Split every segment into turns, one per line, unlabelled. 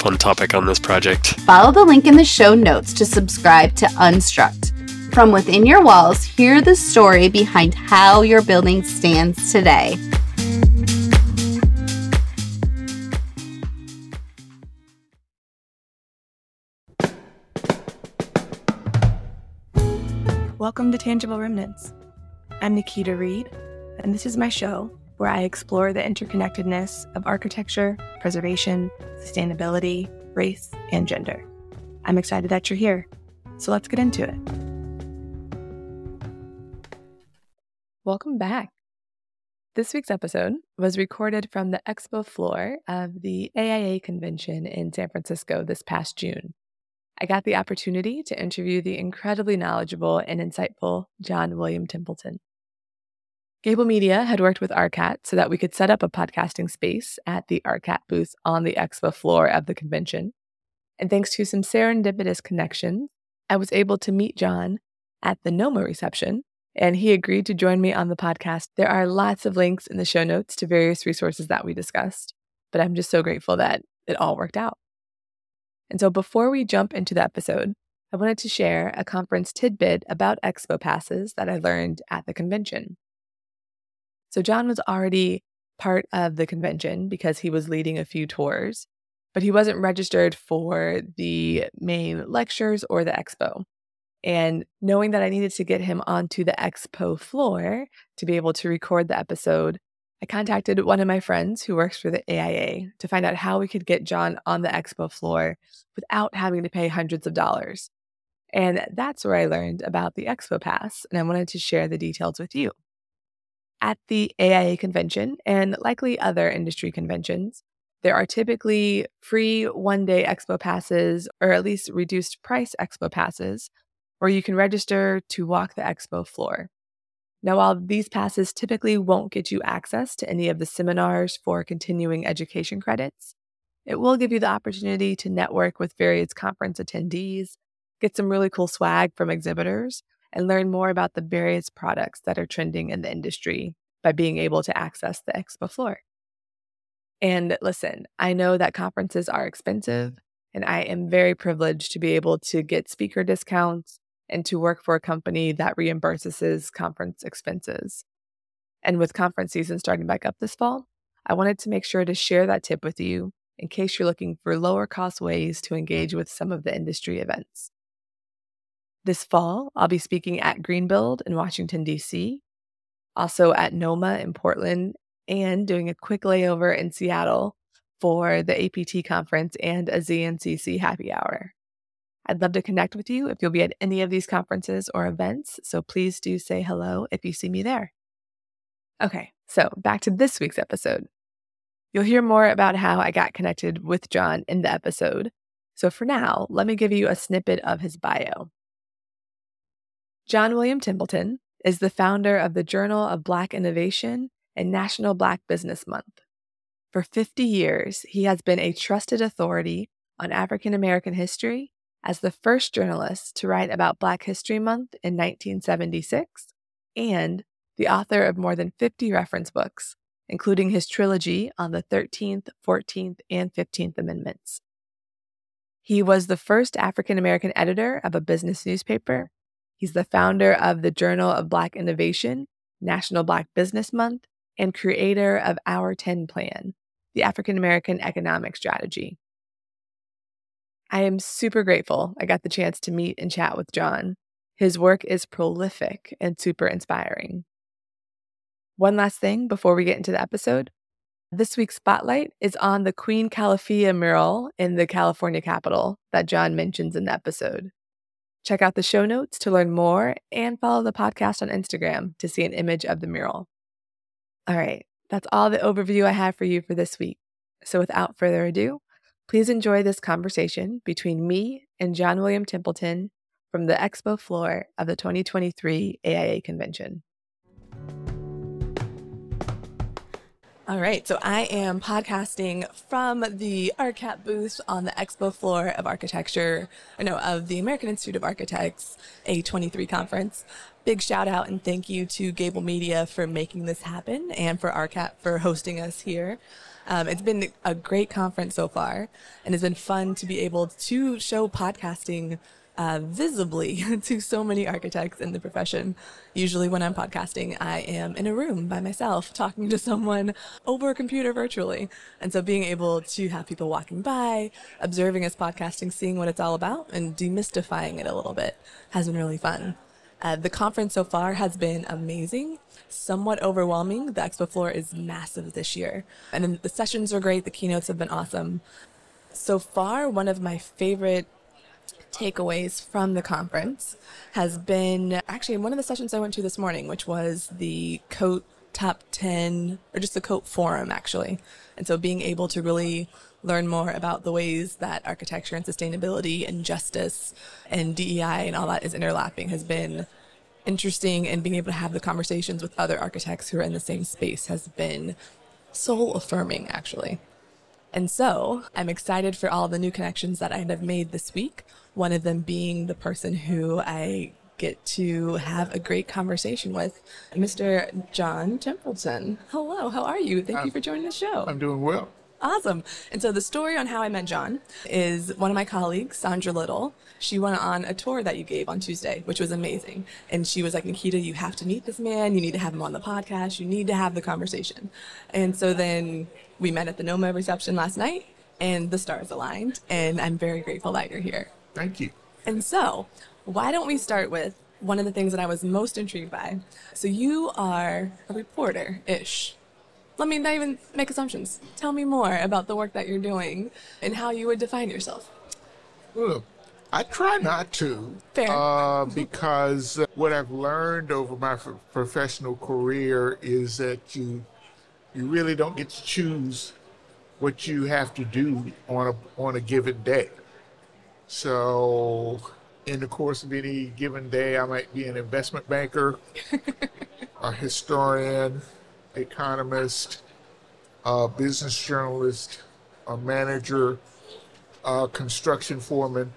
fun topic on this project.
Follow the link in the show notes to subscribe to Unstruct. From within your walls, hear the story behind how your building stands today.
Welcome to Tangible Remnants. I'm Nikita Reed, and this is my show where I explore the interconnectedness of architecture, preservation, sustainability, race, and gender. I'm excited that you're here, so let's get into it. Welcome back. This week's episode was recorded from the expo floor of the AIA convention in San Francisco this past June. I got the opportunity to interview the incredibly knowledgeable and insightful John William Templeton. Gabl Media had worked with ARCAT so that we could set up a podcasting space at the ARCAT booth on the expo floor of the convention. And thanks to some serendipitous connections, I was able to meet John at the NOMA reception, and he agreed to join me on the podcast. There are lots of links in the show notes to various resources that we discussed, but I'm just so grateful that it all worked out. And so before we jump into the episode, I wanted to share a conference tidbit about expo passes that I learned at the convention. So, John was already part of the convention because he was leading a few tours, but he wasn't registered for the main lectures or the expo. And knowing that I needed to get him onto the expo floor to be able to record the episode, I contacted one of my friends who works for the AIA to find out how we could get John on the expo floor without having to pay hundreds of dollars. And that's where I learned about the Expo Pass, and I wanted to share the details with you. At the AIA convention and likely other industry conventions, there are typically free one day expo passes or at least reduced price expo passes where you can register to walk the expo floor. Now, while these passes typically won't get you access to any of the seminars for continuing education credits, it will give you the opportunity to network with various conference attendees, get some really cool swag from exhibitors, and learn more about the various products that are trending in the industry by being able to access the expo floor. And listen, I know that conferences are expensive, and I am very privileged to be able to get speaker discounts and to work for a company that reimburses conference expenses. And with conference season starting back up this fall, I wanted to make sure to share that tip with you in case you're looking for lower cost ways to engage with some of the industry events. This fall, I'll be speaking at Greenbuild in Washington, D.C., also at NOMA in Portland, and doing a quick layover in Seattle for the APT conference and a ZNCC happy hour. I'd love to connect with you if you'll be at any of these conferences or events, so please do say hello if you see me there. Okay, so back to this week's episode. You'll hear more about how I got connected with John in the episode. So for now, let me give you a snippet of his bio. John William Templeton is the founder of the Journal of Black Innovation and National Black Business Month. For 50 years, he has been a trusted authority on African American history as the first journalist to write about Black History Month in 1976
and the author of more than 50 reference books, including his trilogy on the 13th, 14th, and 15th Amendments. He was the first African American editor of a business newspaper. He's the founder of the Journal of Black Innovation, National Black Business Month, and creator of Our 10 Plan, the African American Economic Strategy. I am super grateful I got the chance to meet and chat with John. His work is prolific and super inspiring. One last thing before we get into the episode. This week's spotlight is on the Queen Calafia mural in the California Capitol that John mentions in the episode. Check out the show notes to learn more and follow the podcast on Instagram to see an image of the mural. All right, that's all the overview I have for you for this week. So without further ado, Please enjoy this conversation between me and John William Templeton from the expo floor of the 2023 AIA convention. All right, so I am podcasting from the ARCAT booth on the expo floor of architecture, no, of the American Institute of Architects A23 conference. Big shout out and thank you to Gabl Media for making this happen and for ARCAT for hosting us here. Um, it's been a great conference so far, and it's been fun to be able to show podcasting uh, visibly to so many architects in the profession. Usually, when I'm podcasting, I am in a room by myself talking to someone over a computer virtually. And so, being able to have people walking by, observing us podcasting, seeing what it's all about, and demystifying it a little bit has been really fun. Uh, the conference so far has been amazing, somewhat overwhelming. The expo floor is massive this year. And the sessions are great, the keynotes have been awesome. So far, one of my favorite takeaways from the conference has been actually in one of the sessions I went to this morning, which was the COTE top 10, or just the COTE forum, actually. And so being able to really learn more about the ways that architecture and sustainability and justice and DEI and all that is interlapping has been interesting and being able to have the conversations with other architects who are in the same space has been soul affirming actually. And so I'm excited for all the new connections that I have made this week. One of them being the person who I get to have a great conversation with, Mr. John Templeton. Hello, how are you? Thank you for joining the show.
I'm doing well.
Awesome. And so the story on how I met John is one of my colleagues, Sandra Little. She went on a tour that you gave on Tuesday, which was amazing. And she was like, Nikita, you have to meet this man. You need to have him on the podcast. You need to have the conversation. And so then we met at the NOMA reception last night and the stars aligned. And I'm very grateful that you're here.
Thank you.
And so why don't we start with one of the things that I was most intrigued by? So you are a reporter ish let me not even make assumptions. Tell me more about the work that you're doing and how you would define yourself.
Look, I try not to.
Fair.
Uh, because what I've learned over my f- professional career is that you you really don't get to choose what you have to do on a on a given day. So, in the course of any given day, I might be an investment banker, a historian, economist, a business journalist, a manager, a construction foreman.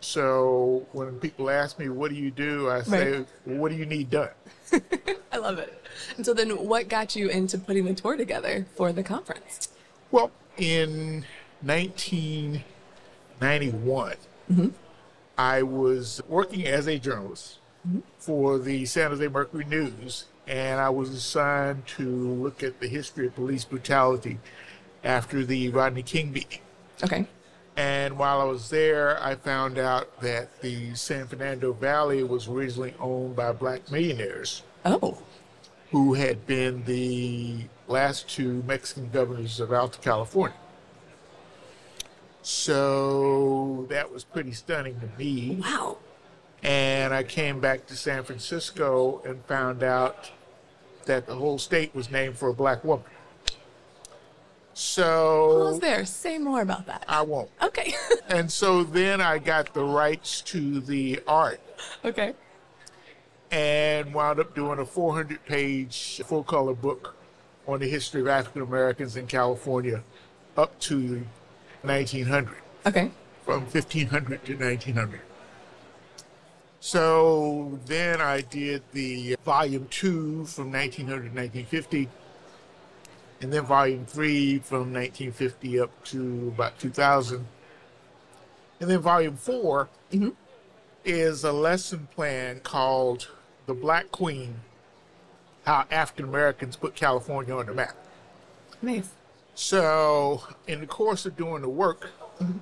So when people ask me, what do you do? I say, right. what do you need done?
I love it. And so then what got you into putting the tour together for the conference?
Well, in 1991, mm-hmm. I was working as a journalist mm-hmm. for the San Jose Mercury News and I was assigned to look at the history of police brutality after the Rodney King beating.
Okay.
And while I was there, I found out that the San Fernando Valley was originally owned by black millionaires.
Oh.
Who had been the last two Mexican governors of Alta California. So that was pretty stunning to me.
Wow.
And I came back to San Francisco and found out that the whole state was named for a black woman. So
Pause there. Say more about that.
I won't.
Okay.
and so then I got the rights to the art.
Okay.
And wound up doing a 400 page full color book on the history of African Americans in California up to 1900.
Okay.
From 1500 to 1900. So then I did the volume two from 1900 to 1950, and then volume three from 1950 up to about 2000. And then volume 4 mm-hmm. is a lesson plan called The Black Queen How African Americans Put California on the Map.
Nice.
So, in the course of doing the work, mm-hmm.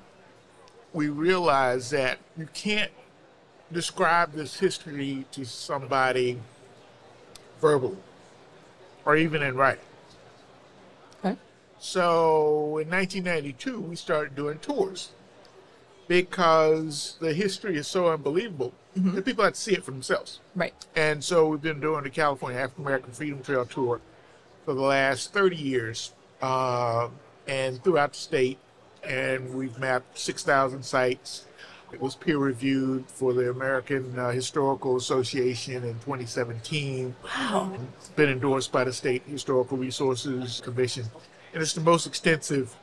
we realized that you can't describe this history to somebody verbally or even in writing.
Okay.
So, in 1992, we started doing tours because the history is so unbelievable that people have to see it for themselves.
Right.
And so we've been doing the California African American Freedom Trail Tour for the last 30 years uh, and throughout the state. And we've mapped 6,000 sites. It was peer reviewed for the American uh, Historical Association in 2017.
Wow.
It's been endorsed by the State Historical Resources Commission. And it's the most extensive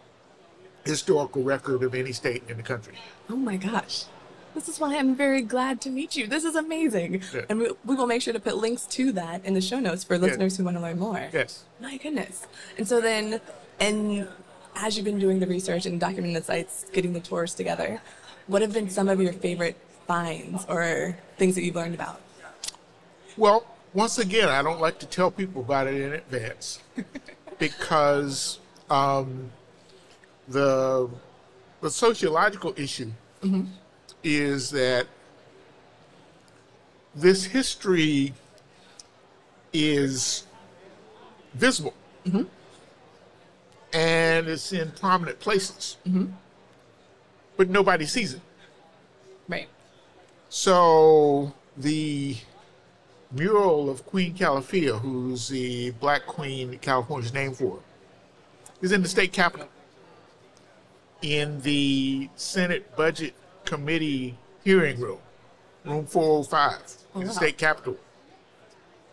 historical record of any state in the country.
Oh my gosh. This is why I'm very glad to meet you. This is amazing.
Yeah.
And we, we will make sure to put links to that in the show notes for listeners who want to learn more.
Yes.
My goodness. And so then, and as you've been doing the research and documenting the sites, getting the tours together, what have been some of your favorite finds or things that you've learned about?
Well, once again, I don't like to tell people about it in advance because um, the the sociological issue mm-hmm. is that this history is visible mm-hmm. and it's in prominent places, mm-hmm. but nobody sees it.
Right.
So the mural of Queen Calafia, who's the black queen California's named for, is in the state capitol. In the Senate Budget Committee hearing room, room 405, in the oh,
wow.
state capitol.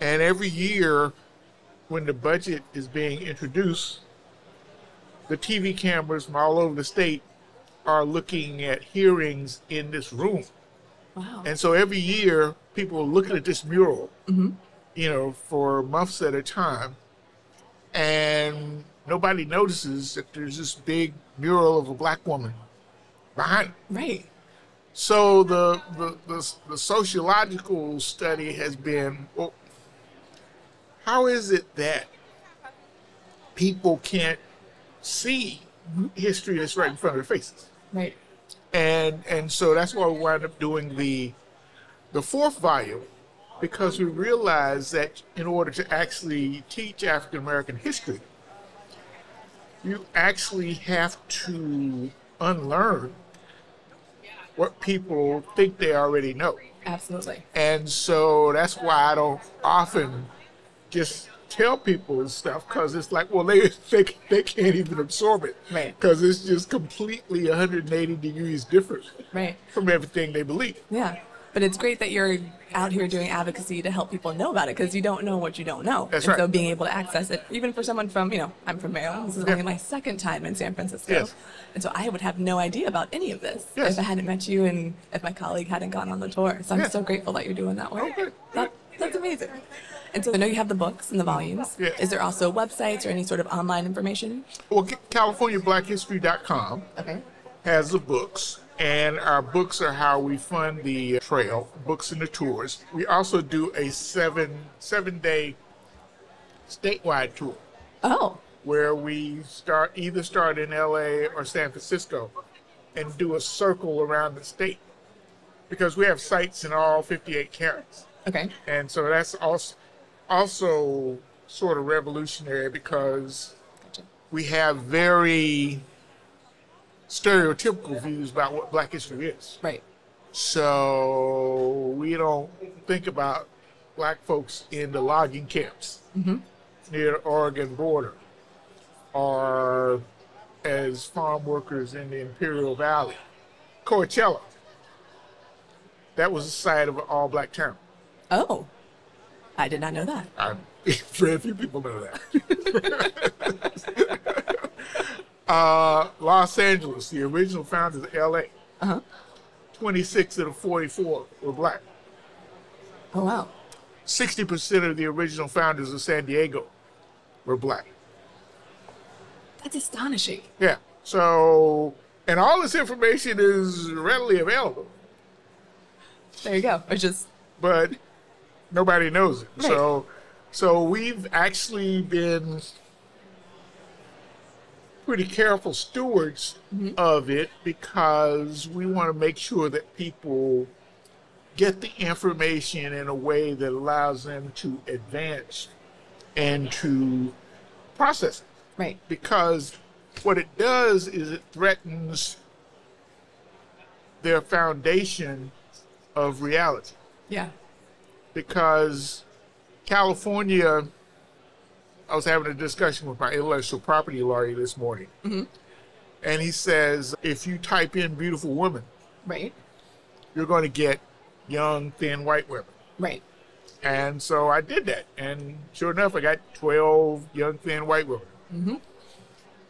And every year, when the budget is being introduced, the TV cameras from all over the state are looking at hearings in this room.
Wow.
And so every year, people are looking at this mural, mm-hmm. you know, for months at a time. And nobody notices that there's this big mural of a black woman behind it.
Right.
So the, the, the, the sociological study has been well, how is it that people can't see history that's right in front of their faces?
Right.
and and so that's why we wound up doing the the fourth volume because we realized that in order to actually teach African American history, you actually have to unlearn what people think they already know.
Absolutely.
And so that's why I don't often just tell people stuff because it's like, well, they, they they can't even absorb it,
Right.
Because it's just completely 180 degrees different
Right.
from everything they believe.
Yeah. But it's great that you're out here doing advocacy to help people know about it because you don't know what you don't know.
That's
and
right.
so being able to access it, even for someone from, you know, I'm from Maryland. This is
Yeah.
only my second time in San Francisco.
Yes.
And so I would have no idea about any of this
Yes.
if I hadn't met you and if my colleague hadn't gone on the tour. So I'm
Yeah.
so grateful that you're doing that work.
Okay.
That, that's amazing. And so I know you have the books and the volumes.
Yeah.
Is there also websites or any sort of online information?
Well, CaliforniaBlackHistory.com
Okay.
has the books, and our books are how we fund the uh, trail, books and the tours. We also do a seven seven day statewide tour.
Oh,
where we start either start in LA or San Francisco and do a circle around the state because we have sites in all 58 counties.
okay.
And so that's also also sort of revolutionary because
Gotcha.
we have very stereotypical views about what black history is.
Right.
So we don't think about black folks in the logging camps mm-hmm. near the Oregon border or as farm workers in the Imperial Valley. Coachella, that was the site of an all black town.
Oh, I did not know that.
I, very few people know that. uh, Los Angeles, the original founders of LA,
Uh huh.
26 of the 44 were black.
Oh, wow.
60% of the original founders of San Diego were black.
That's astonishing.
Yeah. So, and all this information is readily available,
There you go. It's just,
but nobody knows it.
Right.
So, so we've actually been pretty careful stewards mm-hmm. of it because we want to make sure that people get the information in a way that allows them to advance and to process it.
right.
because what it does is it threatens their foundation of reality.
Yeah.
Because California, I was having a discussion with my intellectual property lawyer this morning, and he says if you type in beautiful women,
Right.
you're going to get young, thin white women.
Right.
And so I did that. And sure enough, I got 12 young, thin white women.
Mm-hmm.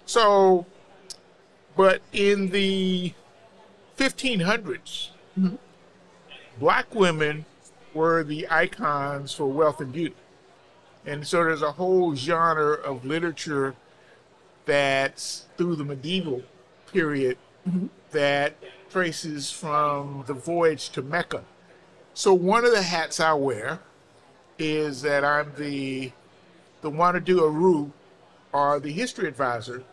So, but in the 1500s, black women were the icons for wealth and beauty. And so there's a whole genre of literature that's through the medieval period mm-hmm. that traces from the voyage to Mecca. So one of the hats I wear is that I'm the the Wanadu Aru or the history advisor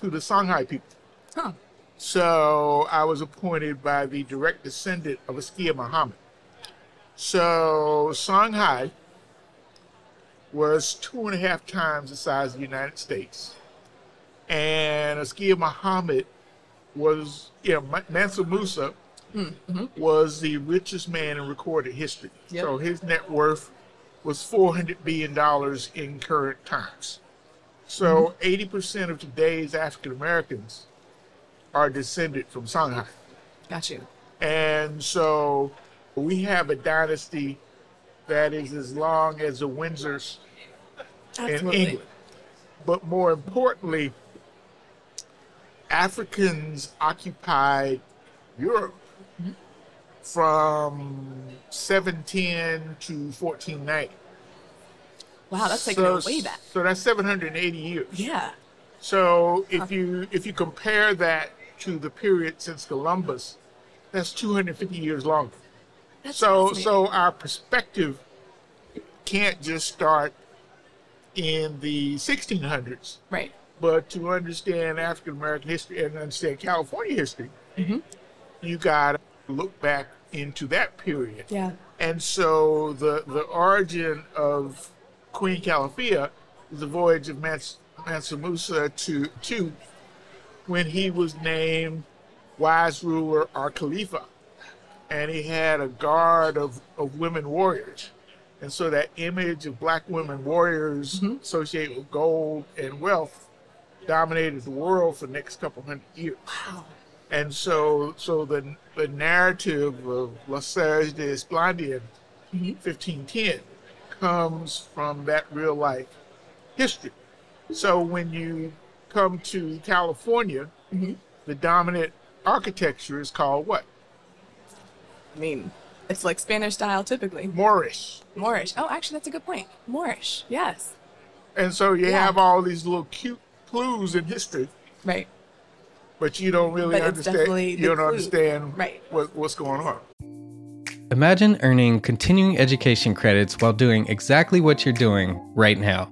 to the Songhai people.
Huh.
So I was appointed by the direct descendant of Askia Muhammad. So Songhai was two and a half times the size of the United States. And Askia Muhammad was, you know, Mansa Musa mm-hmm. was the richest man in recorded history.
Yep.
So his net worth was $400 billion in current times. So mm-hmm. 80% of today's African Americans are descended from Songhai.
Got you.
And so we have a dynasty that is as long as the Windsors in. England. But more importantly, Africans occupied Europe from 710 to 1490.
Wow, that's like
so,
way back.
So that's 780 years.
Yeah.
So if you if you compare that to the period since Columbus, that's 250 years longer.
That's
so so our perspective can't just start in the 1600s,
Right.
but to understand African American history and understand California history,
Mm-hmm.
you got to look back into that period.
Yeah.
And so the the origin of Queen Calafia is the voyage of Mans- Mansa Musa to to when he was named wise ruler or Khalifa, and he had a guard of, of women warriors. And so that image of black women warriors mm-hmm. associated with gold and wealth dominated the world for the next couple hundred years.
Wow.
And so, so the the narrative of Las Sergas de Esplandián, mm-hmm. 1510, comes from that real life history. So when you come to California, mm-hmm. the dominant architecture is called what?
I mean, it's like Spanish style typically.
Moorish.
Moorish. Oh, actually, that's a good point. Moorish. Yes.
And so you
Yeah.
have all these little cute clues in history,
Right.
but you don't really
But it's
understand.
definitely
You don't
clue.
understand
Right.
what, what's going on.
Imagine earning continuing education credits while doing exactly what you're doing right now.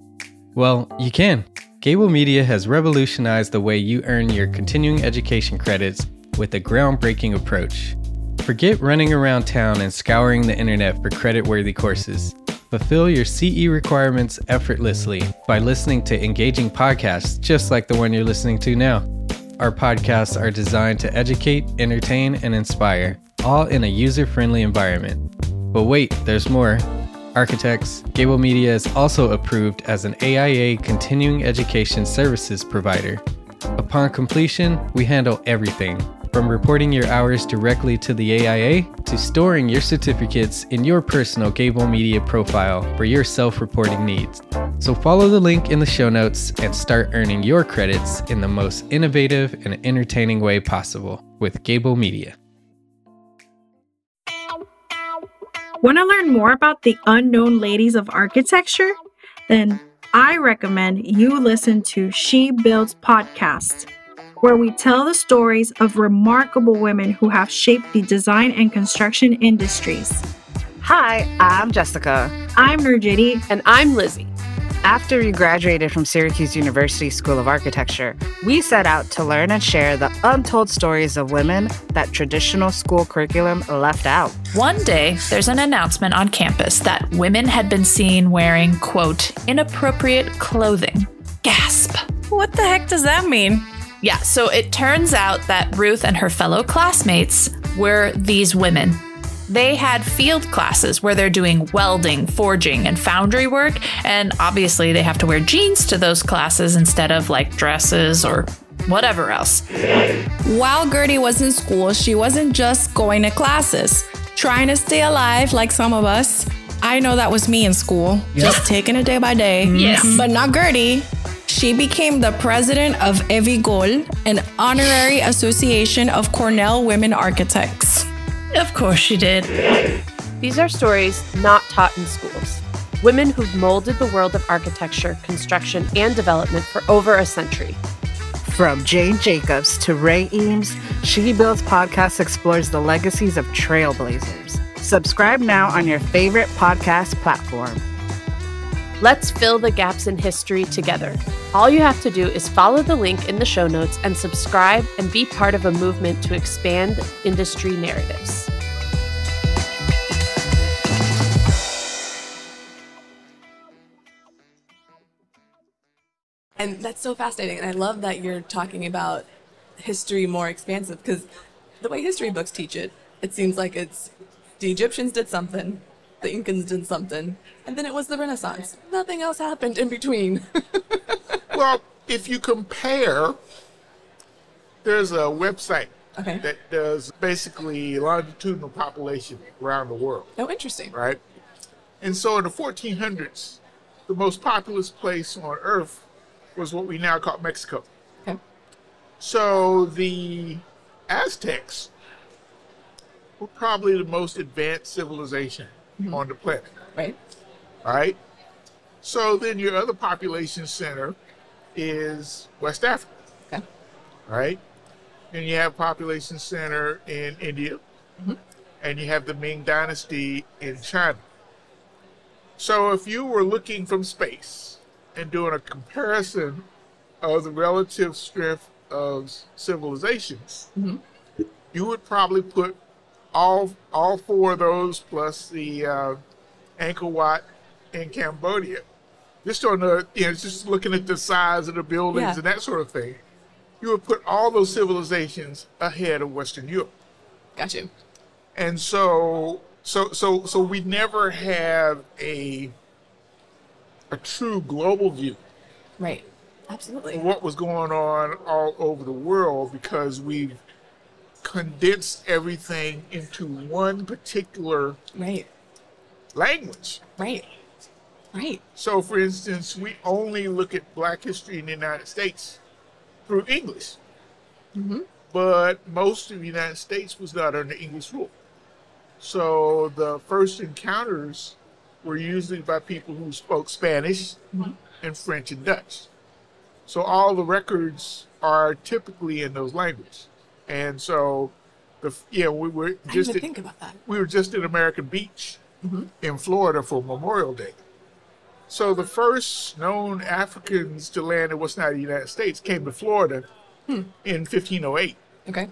Well, you can. Gabl Media has revolutionized the way you earn your continuing education credits with a groundbreaking approach. Forget running around town and scouring the internet for credit worthy courses. Fulfill your CE requirements effortlessly by listening to engaging podcasts just like the one you're listening to now. Our podcasts are designed to educate, entertain, and inspire, all in a user friendly environment. But wait, there's more. Architects, Gabl Media is also approved as an AIA continuing education services provider. Upon completion, we handle everything from reporting your hours directly to the AIA to storing your certificates in your personal Gabl Media profile for your self reporting needs. So follow the link in the show notes and start earning your credits in the most innovative and entertaining way possible with Gabl Media.
Want to learn more about the unknown ladies of architecture? Then I recommend you listen to She Builds podcast, where we tell the stories of remarkable women who have shaped the design and construction industries.
Hi, I'm Jessica.
I'm Nurjiti.
And I'm Lizzie.
After we graduated from Syracuse University School of Architecture, we set out to learn and share the untold stories of women that traditional school curriculum left out.
One day, there's an announcement on campus that women had been seen wearing, quote, inappropriate clothing. Gasp.
What the heck does that mean?
Yeah, so it turns out that Ruth and her fellow classmates were these women they had field classes where they're doing welding, forging, and foundry work, and obviously they have to wear jeans to those classes instead of like dresses or whatever else.
While Gertie was in school, she wasn't just going to classes, trying to stay alive like some of us. I know that was me in school, yep. just taking it day by day.
Yes.
But not Gertie. She became the president of EVIGOL, an honorary association of Cornell women architects.
Of course she did.
These are stories not taught in schools. Women who've molded the world of architecture, construction, and development for over a century.
From Jane Jacobs to Ray Eames, She Builds podcast explores the legacies of trailblazers. Subscribe now on your favorite podcast platform.
Let's fill the gaps in history together. All you have to do is follow the link in the show notes and subscribe and be part of a movement to expand industry narratives.
And that's so fascinating. And I love that you're talking about history more expansive because the way history books teach it, it seems like it's the Egyptians did something, the Incans did something, and then it was the Renaissance. Nothing else happened in between.
well, if you compare, there's a website
okay.
that does basically longitudinal population around the world.
Oh, interesting.
Right? And so in the 1400s, the most populous place on earth was what we now call Mexico.
Okay.
So the Aztecs were probably the most advanced civilization mm-hmm. on the planet.
Right.
All right. So then your other population center is West Africa.
Okay.
All right. And you have population center in India.
Mm-hmm.
And you have the Ming Dynasty in China. So if you were looking from space and doing a comparison of the relative strength of civilizations,
mm-hmm.
you would probably put all all four of those plus the uh, Angkor Wat in Cambodia. Just on the you know, just looking at the size of the buildings
Yeah.
and that sort of thing, you would put all those civilizations ahead of Western Europe.
Got you.
And so so so so we never have a a true global view
Right. Absolutely.
what was going on all over the world because we've condensed everything into one particular
Right.
language.
Right. Right.
So, for instance, we only look at Black history in the United States through English,
Mm-hmm.
but most of the United States was not under English rule. So, the first encounters were usually by people who spoke Spanish
Mhm.
and French and Dutch. So, all the records are typically in those languages. And so, the yeah, we were
I didn't
just at-
think about that.
we were just at American Beach
Mhm.
in Florida for Memorial Day. So the first known Africans to land in what's now the United States came to Florida
Hmm.
in 1508.
Okay.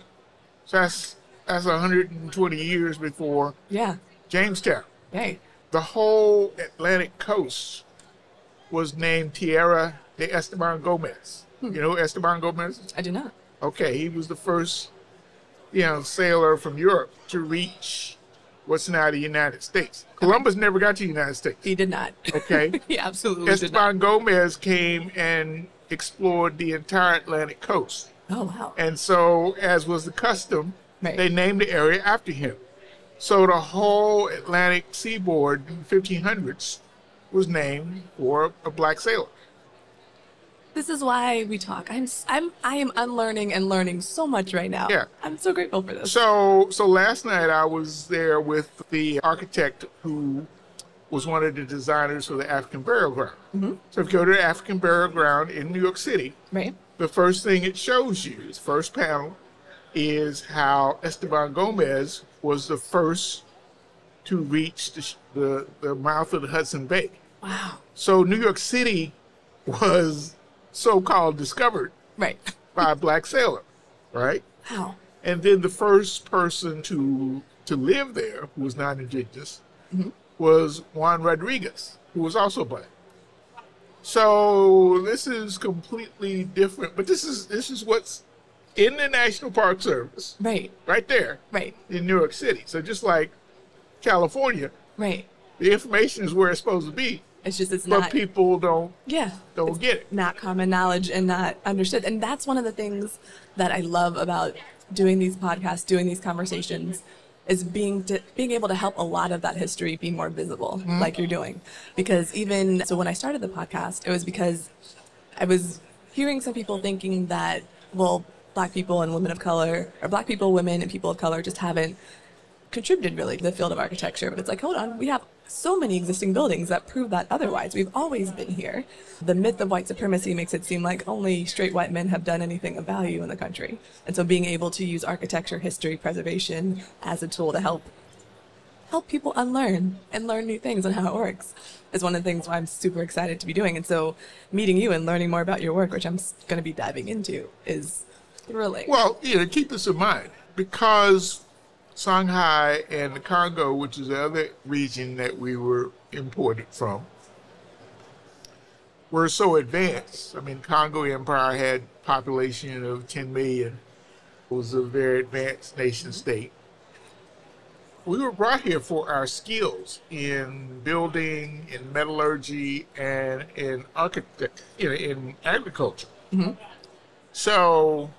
So that's that's 120 years before
Yeah.
Jamestown.
Hey.
The whole Atlantic coast was named Tierra de Esteban Gomez.
Hmm.
You know who Esteban Gomez? is?
I do not.
Okay, he was the first, you know, sailor from Europe to reach what's now the United States. Columbus never got to the United States.
He did not.
Okay.
he absolutely.
Esteban Gomez came and explored the entire Atlantic coast.
Oh wow.
And so, as was the custom,
Right.
they named the area after him. So the whole Atlantic seaboard in the 1500s was named for a black sailor.
This is why we talk. I'm I'm I am unlearning and learning so much right now.
Yeah.
I'm so grateful for this.
So, so last night I was there with the architect who was one of the designers for the African Burial Ground.
Mhm.
So, if you go to the African Burial Ground in New York City,
Right.
the first thing it shows you, its first panel, is how Esteban Gomez was the first to reach the, the, the mouth of the Hudson Bay.
Wow.
So, New York City was so called discovered
Right.
by a black sailor, right?
Wow.
And then the first person to to live there who was not indigenous
Mhm.
was Juan Rodriguez, who was also black. So this is completely different, but this is this is what's in the National Park Service,
Right.
right there,
Right.
in New York City. So just like California,
Right.
the information is where it's supposed to be,
It's just it's
but
not
people don't
Yeah.
don't get it.
not common knowledge and not understood. And that's one of the things that I love about doing these podcasts, doing these conversations, is being to, being able to help a lot of that history be more visible,
Mhm.
like you're doing. Because even so, when I started the podcast, it was because I was hearing some people thinking that well, black people and women of color, or black people, women, and people of color just haven't contributed really to the field of architecture. But it's like, hold on, we have so many existing buildings that prove that otherwise. We've always been here. The myth of white supremacy makes it seem like only straight white men have done anything of value in the country. And so being able to use architecture, history, preservation as a tool to help help people unlearn and learn new things and how it works is one of the things I'm super excited to be doing. And so meeting you and learning more about your work, which I'm going to be diving into, is thrilling.
Well, you know, keep this in mind because Songhai and the Congo, which is the other region that we were imported from, were so advanced. I mean, Congo Empire had population of 10 million. It was a very advanced nation state. We were brought here for our skills in building, in metallurgy, and in architect, know, in agriculture.
Mhm.
So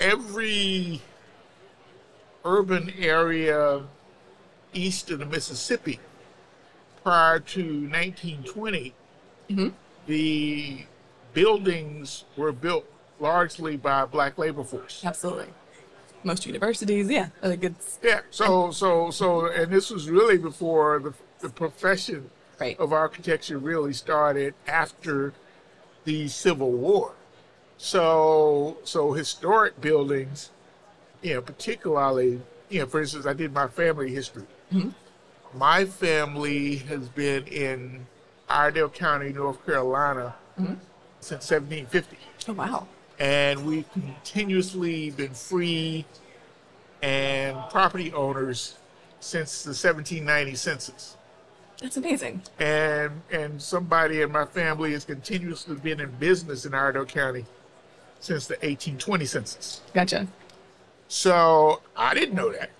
every urban area east of the Mississippi prior to 1920,
Mhm.
the buildings were built largely by black labor force.
Absolutely. Most universities, yeah. Like it's
Yeah. So so so, and this was really before the the profession
Right.
of architecture really started after the Civil War. So so historic buildings, you know, particularly, you know, for instance, I did my family history.
Mhm.
My family has been in Iredell County, North Carolina,
Mhm.
since 1750
Oh wow.
and we've continuously been free and property owners since the 1790 census.
That's amazing.
And and somebody in my family has continuously been in business in Iredell County since the 1820 census.
Gotcha.
So I didn't know that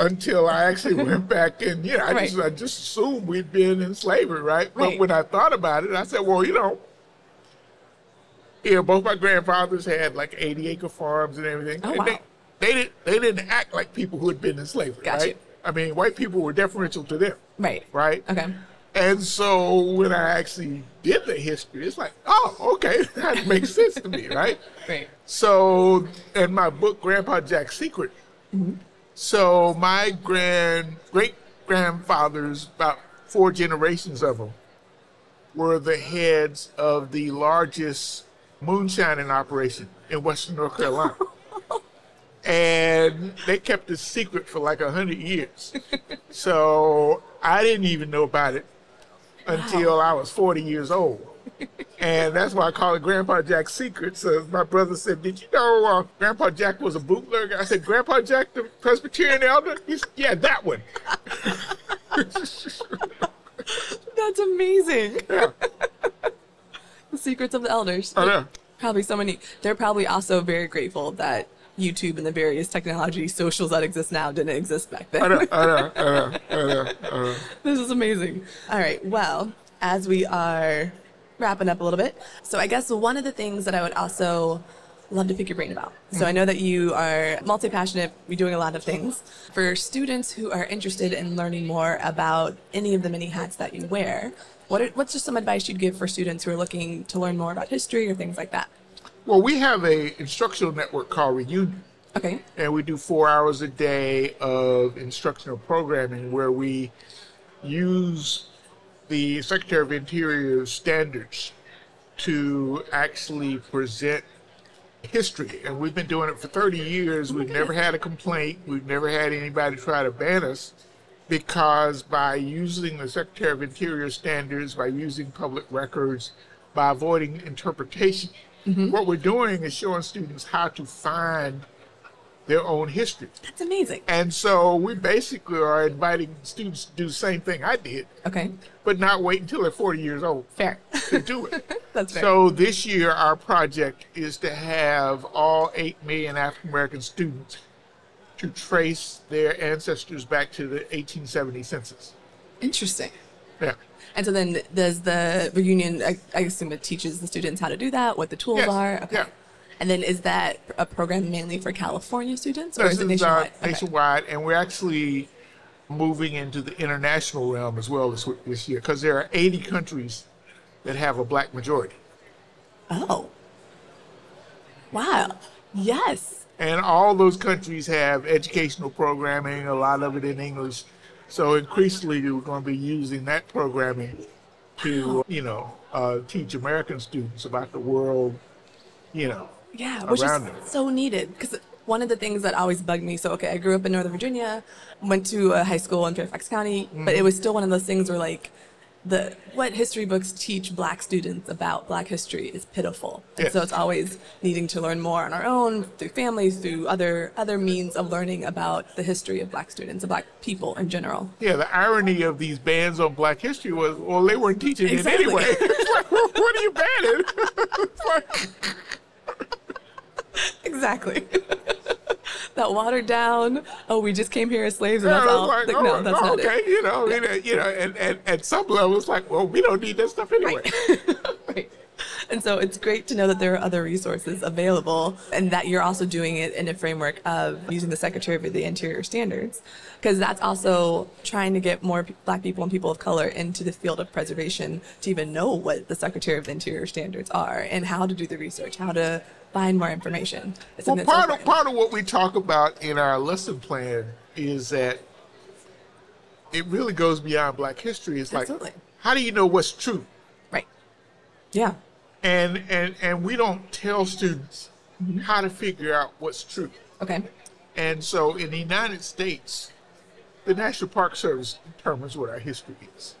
until I actually went back and yeah, I just I just assumed we'd been in slavery, right? But
Right.
when I thought about it, I said, well, you know, yeah, both my grandfathers had like 80 acre farms and everything.
Oh,
and
wow.
they, they didn't they didn't act like people who had been in slavery,
Gotcha.
right? I mean, white people were deferential to them,
Right.
right?
Okay.
And so when I actually did the history, it's like, oh, okay, that makes sense to me, right?
Right.
So, in my book, Grandpa Jack's Secret, mm-hmm. so my grand great grandfathers, about four generations of them, were the heads of the largest moonshining operation in Western North Carolina. and they kept it secret for like a hundred years. so I didn't even know about it until I was 40 years old. And that's why I call it Grandpa Jack's Secret. So my brother said, Did you know uh, Grandpa Jack was a bootlegger? I said, Grandpa Jack, the Presbyterian elder? He said, Yeah, that one.
That's amazing. Yeah. the secrets of the elders.
I know.
Probably so many. They're probably also very grateful that YouTube and the various technology socials that exist now didn't exist back then.
I know, I know, I know, I know, I know.
this is amazing. All right. Well, as we are wrapping up a little bit, so I guess one of the things that I would also love to pick your brain about. So I know that you are multi passionate, you're doing a lot of things. For students who are interested in learning more about any of the many hats that you wear, what are, what's just some advice you'd give for students who are looking to learn more about history or things like that?
Well, we have a instructional network called Reunion.
Okay.
And we do four hours a day of instructional programming where we use the Secretary of Interior standards to actually present history. And we've been doing it for 30 years. Oh we've never had a complaint. We've never had anybody try to ban us because by using the Secretary of Interior standards, by using public records, by avoiding interpretation, Mm-hmm. what we're doing is showing students how to find their own history.
That's amazing.
And so we basically are inviting students to do the same thing I did.
Okay.
But not wait until they're 40 years old.
Fair.
To do it.
That's fair.
So this year, our project is to have all 8 million African American students to trace their ancestors back to the 1870 census.
Interesting.
Yeah.
And so then does the reunion, I, I assume it teaches the students how to do that, what the tools
Yes.
are? Okay.
Yeah.
And then is that a program mainly for California students or
This
is it
is, uh,
nationwide? Okay.
nationwide, and we're actually moving into the international realm as well this, this year because there are 80 countries that have a black majority.
Oh. Wow. Yes.
And all those countries have educational programming, a lot of it in English. So increasingly, we're going to be using that programming to, you know, uh, teach American students about the world, you know,
Yeah, which is
them.
so needed because one of the things that always bugged me. So, okay, I grew up in Northern Virginia, went to a high school in Fairfax County, but it
Mhm.
was still one of those things where like the what history books teach Black students about Black history is pitiful, and so it's always needing to learn more on our own through families, through other other means of learning about the history of Black students, of Black people in general.
Yeah, the irony of these bans on Black history was, well, they weren't teaching
Exactly.
it anyway. Like, what are you banning? Like-
Exactly. that watered down. Oh, we just came here as slaves, and
Yeah,
that's all.
like,
Like,
oh,
no, that's
oh,
not
okay,
it.
you know, I mean, uh, you know, and, and at some level, it's like, well, we don't need that stuff anyway.
And so it's great to know that there are other resources available and that you're also doing it in a framework of using the Secretary of the Interior standards. Because that's also trying to get more Black people and people of color into the field of preservation to even know what the Secretary of the Interior standards are and how to do the research, how to find more information. It's
Well, part of, part of what we talk about in our lesson plan is that it really goes beyond Black history. It's like, how do you know what's true?
Right. Yeah.
And and and we don't tell students mm-hmm. how to figure out what's true.
Okay.
And so in the United States, the National Park Service determines what our history is.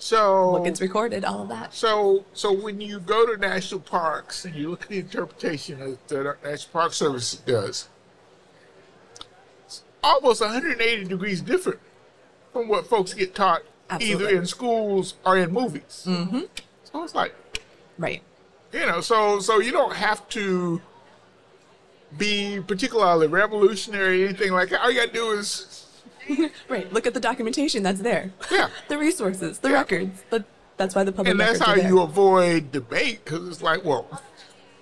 So
What gets recorded, all of that.
So, so when you go to national parks and you look at the interpretation that the National Park Service does, it's almost 180 degrees different from what folks get taught
Absolutely.
either in schools or in movies. Mm-hmm. So it's like,
right.
You know, so so you don't have to be particularly revolutionary or anything like that. All you got to do is
right. Look at the documentation that's there.
Yeah.
the resources, the records. But that's why the public
and that's how you avoid debate because it's like, well,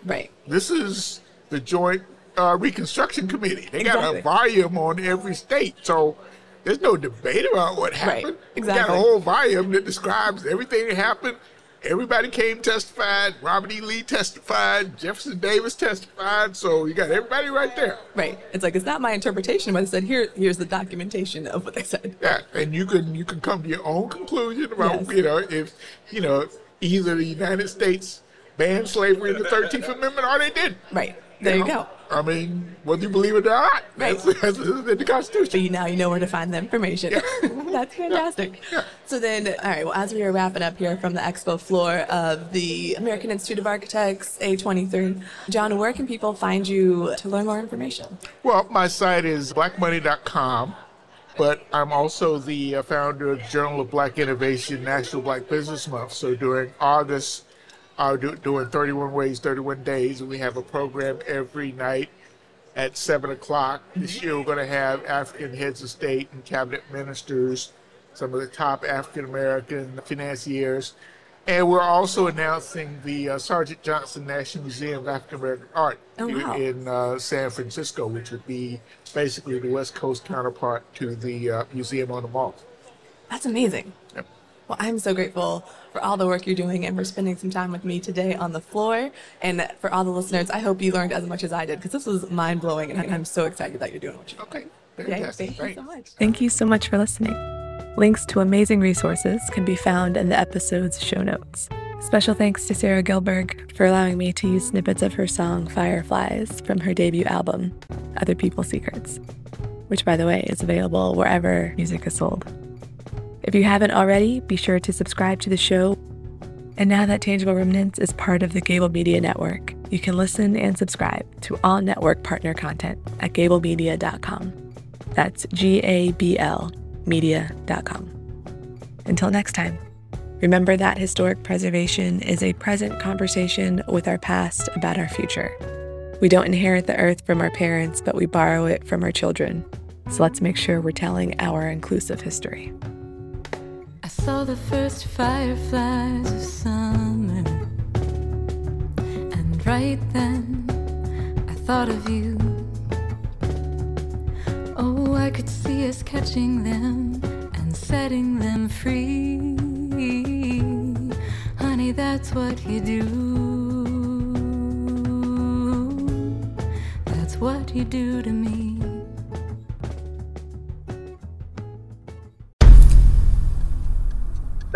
right.
This is the Joint uh, Reconstruction Committee. They got a volume on every state, so there's no debate about what happened. Exactly. We got a whole volume that describes everything that happened. Everybody came testified. Robert E. Lee testified. Jefferson Davis testified. So you got everybody right there.
Right. It's like it's not my interpretation, but it said here here's the documentation of what they said.
Yeah, and you can you can come to your own conclusion about
Yes.
you know if you know either the United States banned slavery in the Thirteenth Amendment or they didn't.
Right. There you go.
I mean, whether you believe it or not, that's, that's, that's in the Constitution.
So you now you know where to find the information. That's fantastic. So then, all right. Well, as we are wrapping up here from the expo floor of the American Institute of Architects A23, John, where can people find you to learn more information?
Well, my site is blackmoney.com, but I'm also the uh, founder of Journal of Black Innovation National Black Business Month. So during August, I'm do, doing 31 Ways, 31 Days, and we have a program every night at 7 o'clock. This year, we're going to have African heads of state and cabinet ministers, some of the top African American financiers, And we're also announcing the uh, Sargent Johnson National Museum of African American Art
Oh, wow.
in uh, San Francisco, which would be basically the West Coast counterpart to the uh, Museum on the Mall.
That's amazing.
Yep.
Well, I'm so grateful for all the work you're doing and for spending some time with me today on the floor. And for all the listeners, I hope you learned as much as I did because this was mind blowing and I'm so excited that you're doing what you're doing.
Okay,
Yay,
fantastic.
thank you so much. Thank you so much for listening.
Links to amazing resources can be found in the episode's show notes. Special thanks to Sarah Gilberg for allowing me to use snippets of her song Fireflies from her debut album, Other People's Secrets, which, by the way, is available wherever music is sold. If you haven't already, be sure to subscribe to the show. And now that Tangible Remnants is part of the Gabl Media Network, you can listen and subscribe to all network partner content at gablmedia.com. That's G A B L media.com. Until next time, remember that historic preservation is a present conversation with our past about our future. We don't inherit the earth from our parents, but we borrow it from our children. So let's make sure we're telling our inclusive history.
I saw the first fireflies of summer. And right then, I thought of you. Oh, I could see us catching them and setting them free. Honey, that's what you do. That's what you do to me.